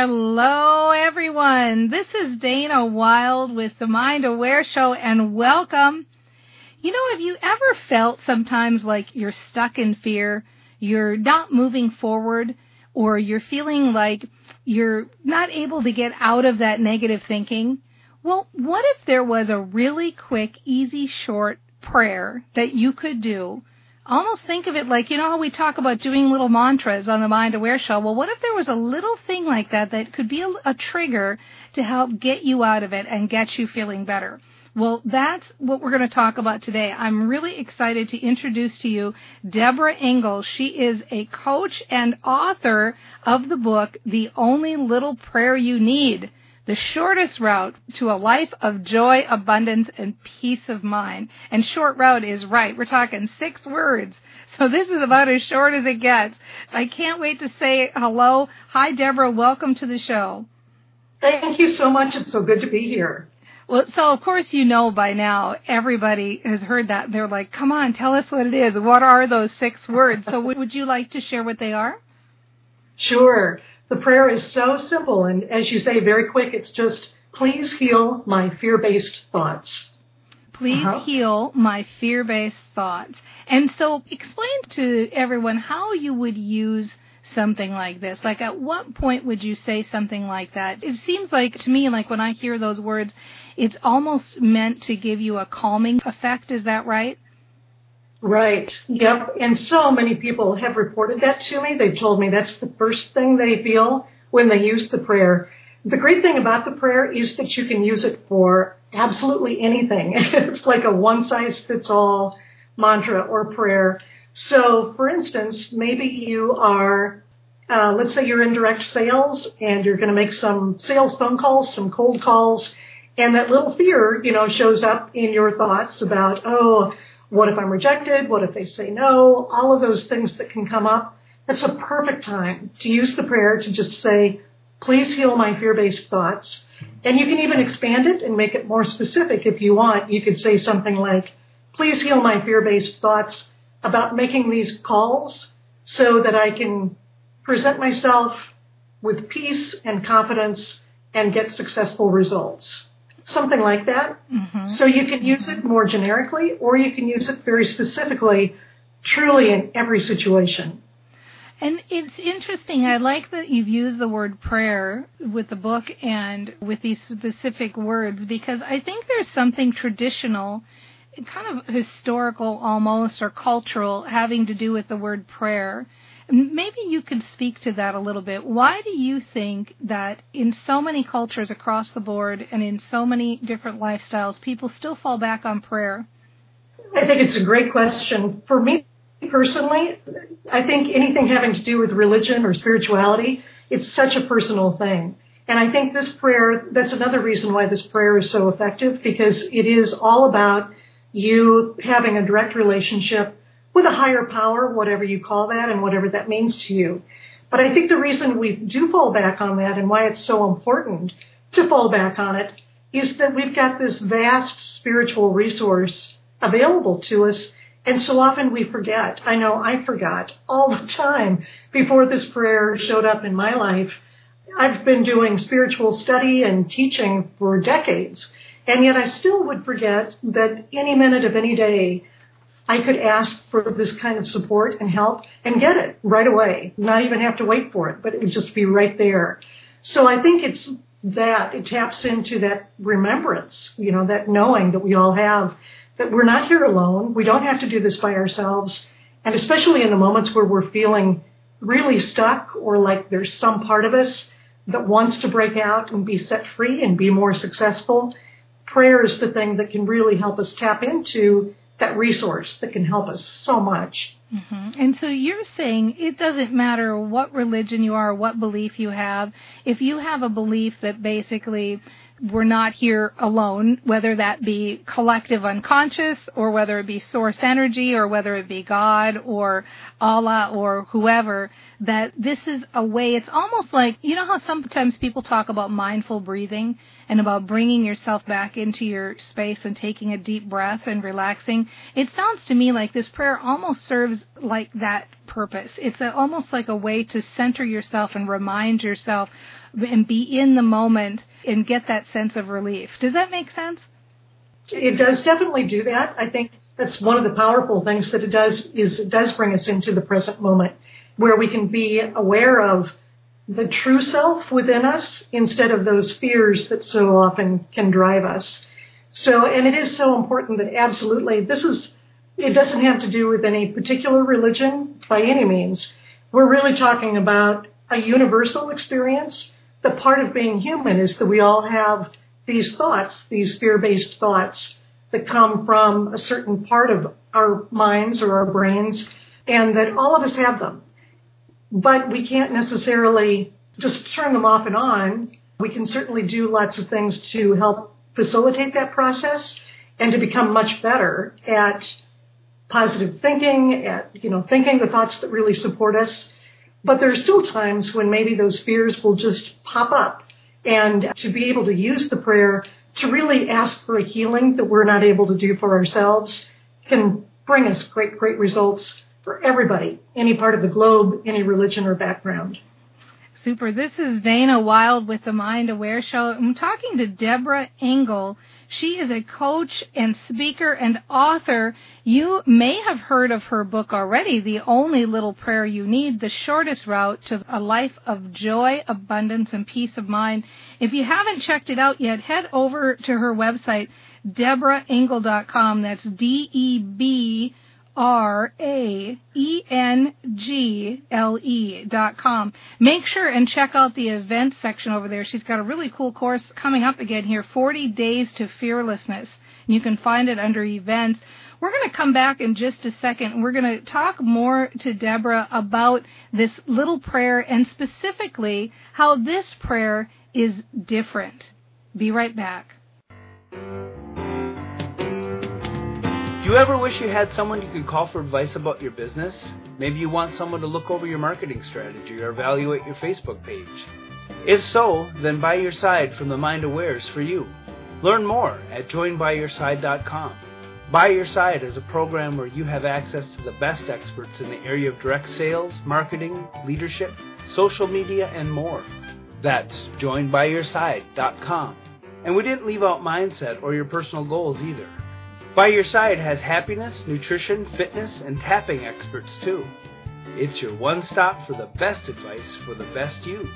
Hello, everyone. This is Dana Wilde with the Mind Aware Show, and welcome. You know, have you ever felt sometimes like you're stuck in fear, you're not moving forward, or you're feeling like you're not able to get out of that negative thinking? Well, what if there was a really quick, easy, short prayer that you could do almost think of it like, you know how we talk about doing little mantras on the Mind Aware show? Well, what if there was a little thing like that that could be a, a trigger to help get you out of it and get you feeling better? Well, that's what we're going to talk about today. I'm really excited to introduce to you Debra Engle. She is a coach and author of the book, The Only Little Prayer You Need the shortest route to a life of joy, abundance, and peace of mind. And short route is right. We're talking six words. So this is about as short as it gets. I can't wait to say hello. Hi, Debra. Welcome to the show. Thank you so much. It's so good to be here. Well, so of course you know by now everybody has heard that. They're like, come on, tell us what it is. What are those six words? So would you like to share what they are? Sure. The prayer is so simple and, as you say, very quick. It's just, please heal my fear based thoughts. Please uh-huh. heal my fear based thoughts. And so explain to everyone how you would use something like this? Like, at what point would you say something like that? It seems like to me, like when I hear those words, it's almost meant to give you a calming effect. Is that right? Right. Yep. And so many people have reported that to me. They've told me that's the first thing they feel when they use the prayer. The great thing about the prayer is that you can use it for absolutely anything. it's like a one size fits all mantra or prayer. So, for instance, maybe you are, uh, let's say you're in direct sales and you're going to make some sales phone calls, some cold calls, and that little fear, you know, shows up in your thoughts about, oh, what if I'm rejected? What if they say no? All of those things that can come up. It's a perfect time to use the prayer to just say, please heal my fear-based thoughts. And you can even expand it and make it more specific if you want. You could say something like, please heal my fear-based thoughts about making these calls so that I can present myself with peace and confidence and get successful results something like that. Mm-hmm. So you can use it more generically or you can use it very specifically, truly in every situation. And it's interesting. I like that you've used the word prayer with the book and with these specific words because I think there's something traditional, kind of historical almost, or cultural having to do with the word prayer. Maybe you could speak to that a little bit. Why do you think that in so many cultures across the board and in so many different lifestyles, people still fall back on prayer? I think it's a great question. For me personally, I think anything having to do with religion or spirituality, it's such a personal thing. And I think this prayer, that's another reason why this prayer is so effective because it is all about you having a direct relationship with a higher power, whatever you call that and whatever that means to you. But I think the reason we do fall back on that and why it's so important to fall back on it is that we've got this vast spiritual resource available to us. And so often we forget. I know I forgot all the time before this prayer showed up in my life. I've been doing spiritual study and teaching for decades. And yet I still would forget that any minute of any day I could ask for this kind of support and help and get it right away, not even have to wait for it, but it would just be right there. So I think it's that it taps into that remembrance, you know, that knowing that we all have that we're not here alone. We don't have to do this by ourselves. And especially in the moments where we're feeling really stuck or like there's some part of us that wants to break out and be set free and be more successful, prayer is the thing that can really help us tap into that resource that can help us so much. Mm-hmm. And so you're saying it doesn't matter what religion you are, what belief you have. If you have a belief that basically we're not here alone, whether that be collective unconscious or whether it be source energy or whether it be God or Allah or whoever, that this is a way, it's almost like, you know how sometimes people talk about mindful breathing and about bringing yourself back into your space and taking a deep breath and relaxing? It sounds to me like this prayer almost serves like that purpose. It's a, almost like a way to center yourself and remind yourself and be in the moment and get that sense of relief. Does that make sense? It does definitely do that. I think that's one of the powerful things that it does is it does bring us into the present moment where we can be aware of the true self within us instead of those fears that so often can drive us. So, and it is so important that absolutely this is, it doesn't have to do with any particular religion by any means. We're really talking about a universal experience the part of being human is that we all have these thoughts, these fear-based thoughts that come from a certain part of our minds or our brains, and that all of us have them. But we can't necessarily just turn them off and on. We can certainly do lots of things to help facilitate that process and to become much better at positive thinking, at, you know, thinking the thoughts that really support us but there are still times when maybe those fears will just pop up. And to be able to use the prayer to really ask for a healing that we're not able to do for ourselves can bring us great, great results for everybody, any part of the globe, any religion or background. Super. This is Dana Wilde with the Mind Aware Show. I'm talking to Debra Engle. She is a coach and speaker and author. You may have heard of her book already, The Only Little Prayer You Need, The Shortest Route to a Life of Joy, Abundance, and Peace of Mind. If you haven't checked it out yet, head over to her website, debraengle.com. That's D-E-B R A E N G L E dot com. Make sure and check out the event section over there. She's got a really cool course coming up again here 40 Days to Fearlessness. You can find it under events. We're going to come back in just a second. We're going to talk more to Debra about this little prayer and specifically how this prayer is different. Be right back. Do you ever wish you had someone you could call for advice about your business? Maybe you want someone to look over your marketing strategy or evaluate your Facebook page. If so, then By Your Side from the Mind Aware is for you. Learn more at joinbyyourside.com. By Your Side is a program where you have access to the best experts in the area of direct sales, marketing, leadership, social media, and more. That's joinbyyourside.com. And we didn't leave out mindset or your personal goals either. By Your Side has happiness, nutrition, fitness, and tapping experts too. It's your one stop for the best advice for the best you.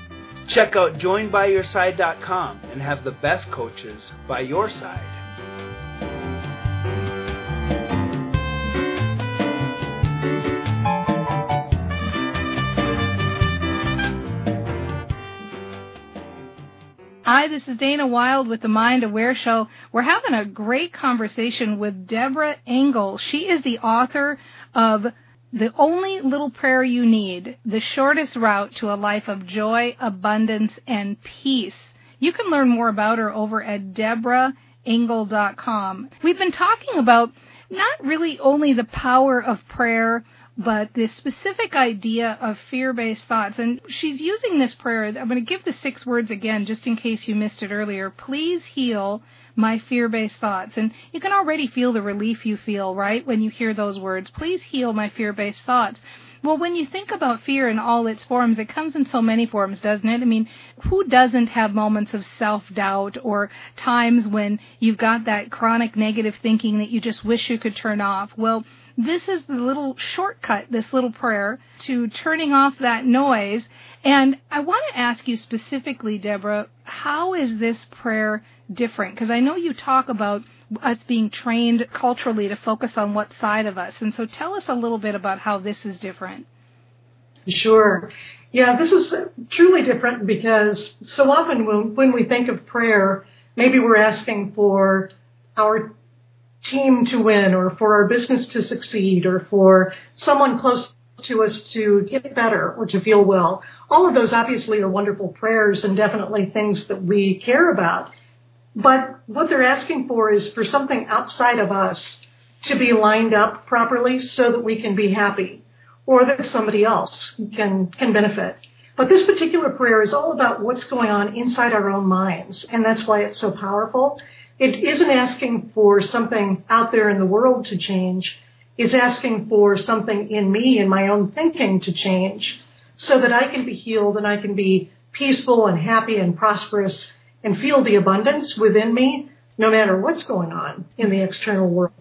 Check out joinbyyourside.com and have the best coaches by your side. Hi, this is Dana Wilde with the Mind Aware Show. We're having a great conversation with Debra Engle. She is the author of The Only Little Prayer You Need, The Shortest Route to a Life of Joy, Abundance, and Peace. You can learn more about her over at debraengle.com. We've been talking about not really only the power of prayer, but the specific idea of fear-based thoughts. And she's using this prayer. I'm going to give the six words again just in case you missed it earlier. Please heal my fear-based thoughts. And you can already feel the relief you feel, right, when you hear those words. Please heal my fear-based thoughts. Well, when you think about fear in all its forms, it comes in so many forms, doesn't it? I mean, who doesn't have moments of self-doubt or times when you've got that chronic negative thinking that you just wish you could turn off? Well, this is the little shortcut, this little prayer to turning off that noise. And I want to ask you specifically, Debra, how is this prayer different? Because I know you talk about us being trained culturally to focus on what side of us. And so tell us a little bit about how this is different. Sure. Yeah, this is truly different because so often when, when we think of prayer, maybe we're asking for our team to win or for our business to succeed or for someone close to us to get better or to feel well. All of those obviously are wonderful prayers and definitely things that we care about. But what they're asking for is for something outside of us to be lined up properly so that we can be happy or that somebody else can, can benefit. But this particular prayer is all about what's going on inside our own minds. And that's why it's so powerful. It isn't asking for something out there in the world to change. It's asking for something in me and my own thinking to change so that I can be healed and I can be peaceful and happy and prosperous and feel the abundance within me no matter what's going on in the external world.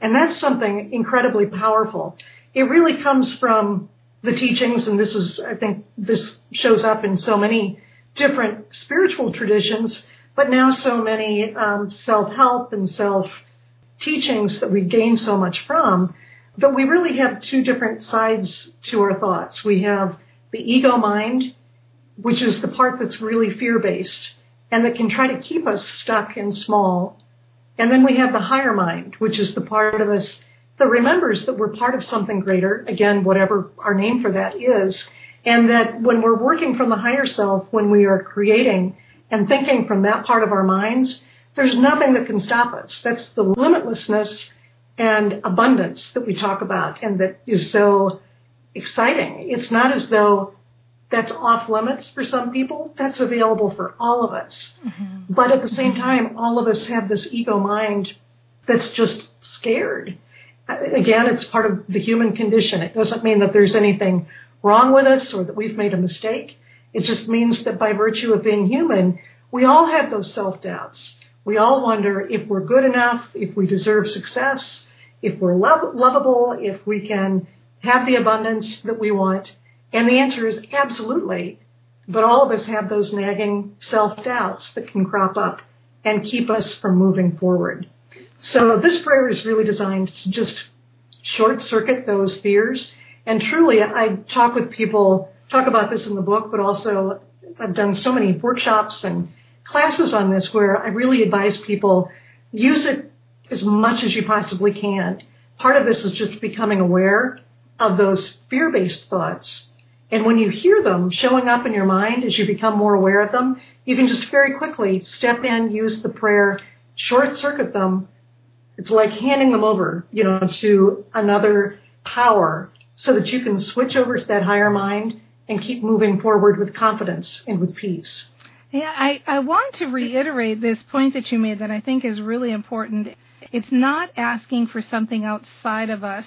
And that's something incredibly powerful. It really comes from the teachings, and this is, I think, this shows up in so many different spiritual traditions, but now so many um, self-help and self-teachings that we gain so much from, that we really have two different sides to our thoughts. We have the ego mind, which is the part that's really fear-based, and that can try to keep us stuck and small. And then we have the higher mind, which is the part of us that remembers that we're part of something greater, again, whatever our name for that is, and that when we're working from the higher self, when we are creating and thinking from that part of our minds, there's nothing that can stop us. That's the limitlessness and abundance that we talk about and that is so exciting. It's not as though that's off limits for some people. That's available for all of us. Mm-hmm. But at the same time, all of us have this ego mind that's just scared. Again, it's part of the human condition. It doesn't mean that there's anything wrong with us or that we've made a mistake. It just means that by virtue of being human, we all have those self doubts. We all wonder if we're good enough, if we deserve success, if we're lo- lovable, if we can have the abundance that we want. And the answer is absolutely. But all of us have those nagging self-doubts that can crop up and keep us from moving forward. So this prayer is really designed to just short circuit those fears. And truly, I talk with people, talk about this in the book, but also I've done so many workshops and classes on this where I really advise people use it as much as you possibly can. Part of this is just becoming aware of those fear-based thoughts and when you hear them showing up in your mind as you become more aware of them, you can just very quickly step in, use the prayer, short circuit them. It's like handing them over, you know, to another power so that you can switch over to that higher mind and keep moving forward with confidence and with peace. Yeah, I, I want to reiterate this point that you made that I think is really important. It's not asking for something outside of us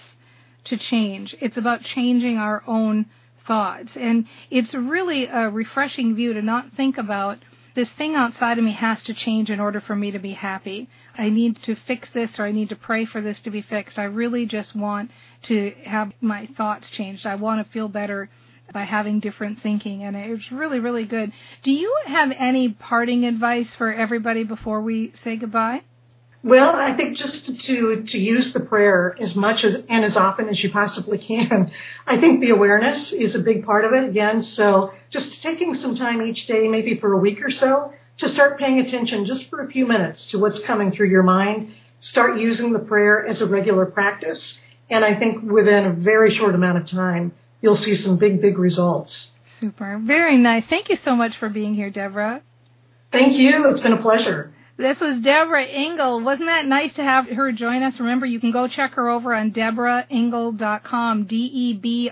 to change. It's about changing our own thoughts. And it's really a refreshing view to not think about this thing outside of me has to change in order for me to be happy. I need to fix this or I need to pray for this to be fixed. I really just want to have my thoughts changed. I want to feel better by having different thinking and it. it's really really good. Do you have any parting advice for everybody before we say goodbye? Well, I think just to to use the prayer as much as and as often as you possibly can. I think the awareness is a big part of it again. So just taking some time each day, maybe for a week or so, to start paying attention just for a few minutes to what's coming through your mind. Start using the prayer as a regular practice, and I think within a very short amount of time, you'll see some big, big results. Super, very nice. Thank you so much for being here, Debra. Thank you. It's been a pleasure. This was Debra Engle. Wasn't that nice to have her join us? Remember, you can go check her over on debraengle.com, D-E-B-R-A-E-N-G-L-E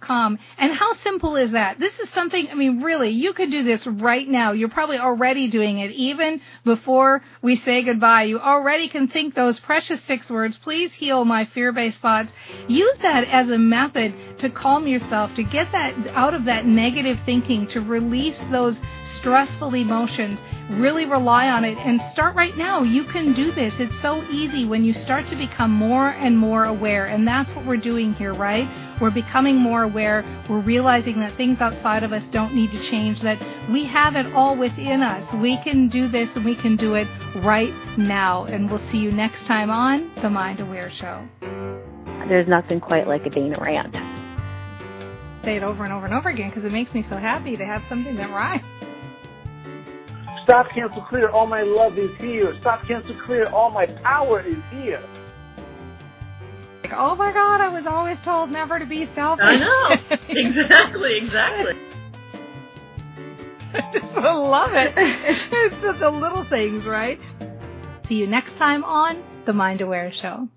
com. And how simple is that? This is something, I mean, really, you could do this right now. You're probably already doing it. Even before we say goodbye, you already can think those precious six words, please heal my fear-based thoughts. Use that as a method to calm yourself, to get that out of that negative thinking, to release those stressful emotions really rely on it and start right now. You can do this. It's so easy when you start to become more and more aware. And that's what we're doing here, right? We're becoming more aware. We're realizing that things outside of us don't need to change, that we have it all within us. We can do this and we can do it right now. And we'll see you next time on The Mind Aware Show. There's nothing quite like a Dana rant. Say it over and over and over again because it makes me so happy to have something that rhymes. Stop, cancel, clear. All my love is here. Stop, cancel, clear. All my power is here. Like, oh my God, I was always told never to be selfish. I know. exactly, exactly. I just love it. It's just the little things, right? See you next time on The Mind Aware Show.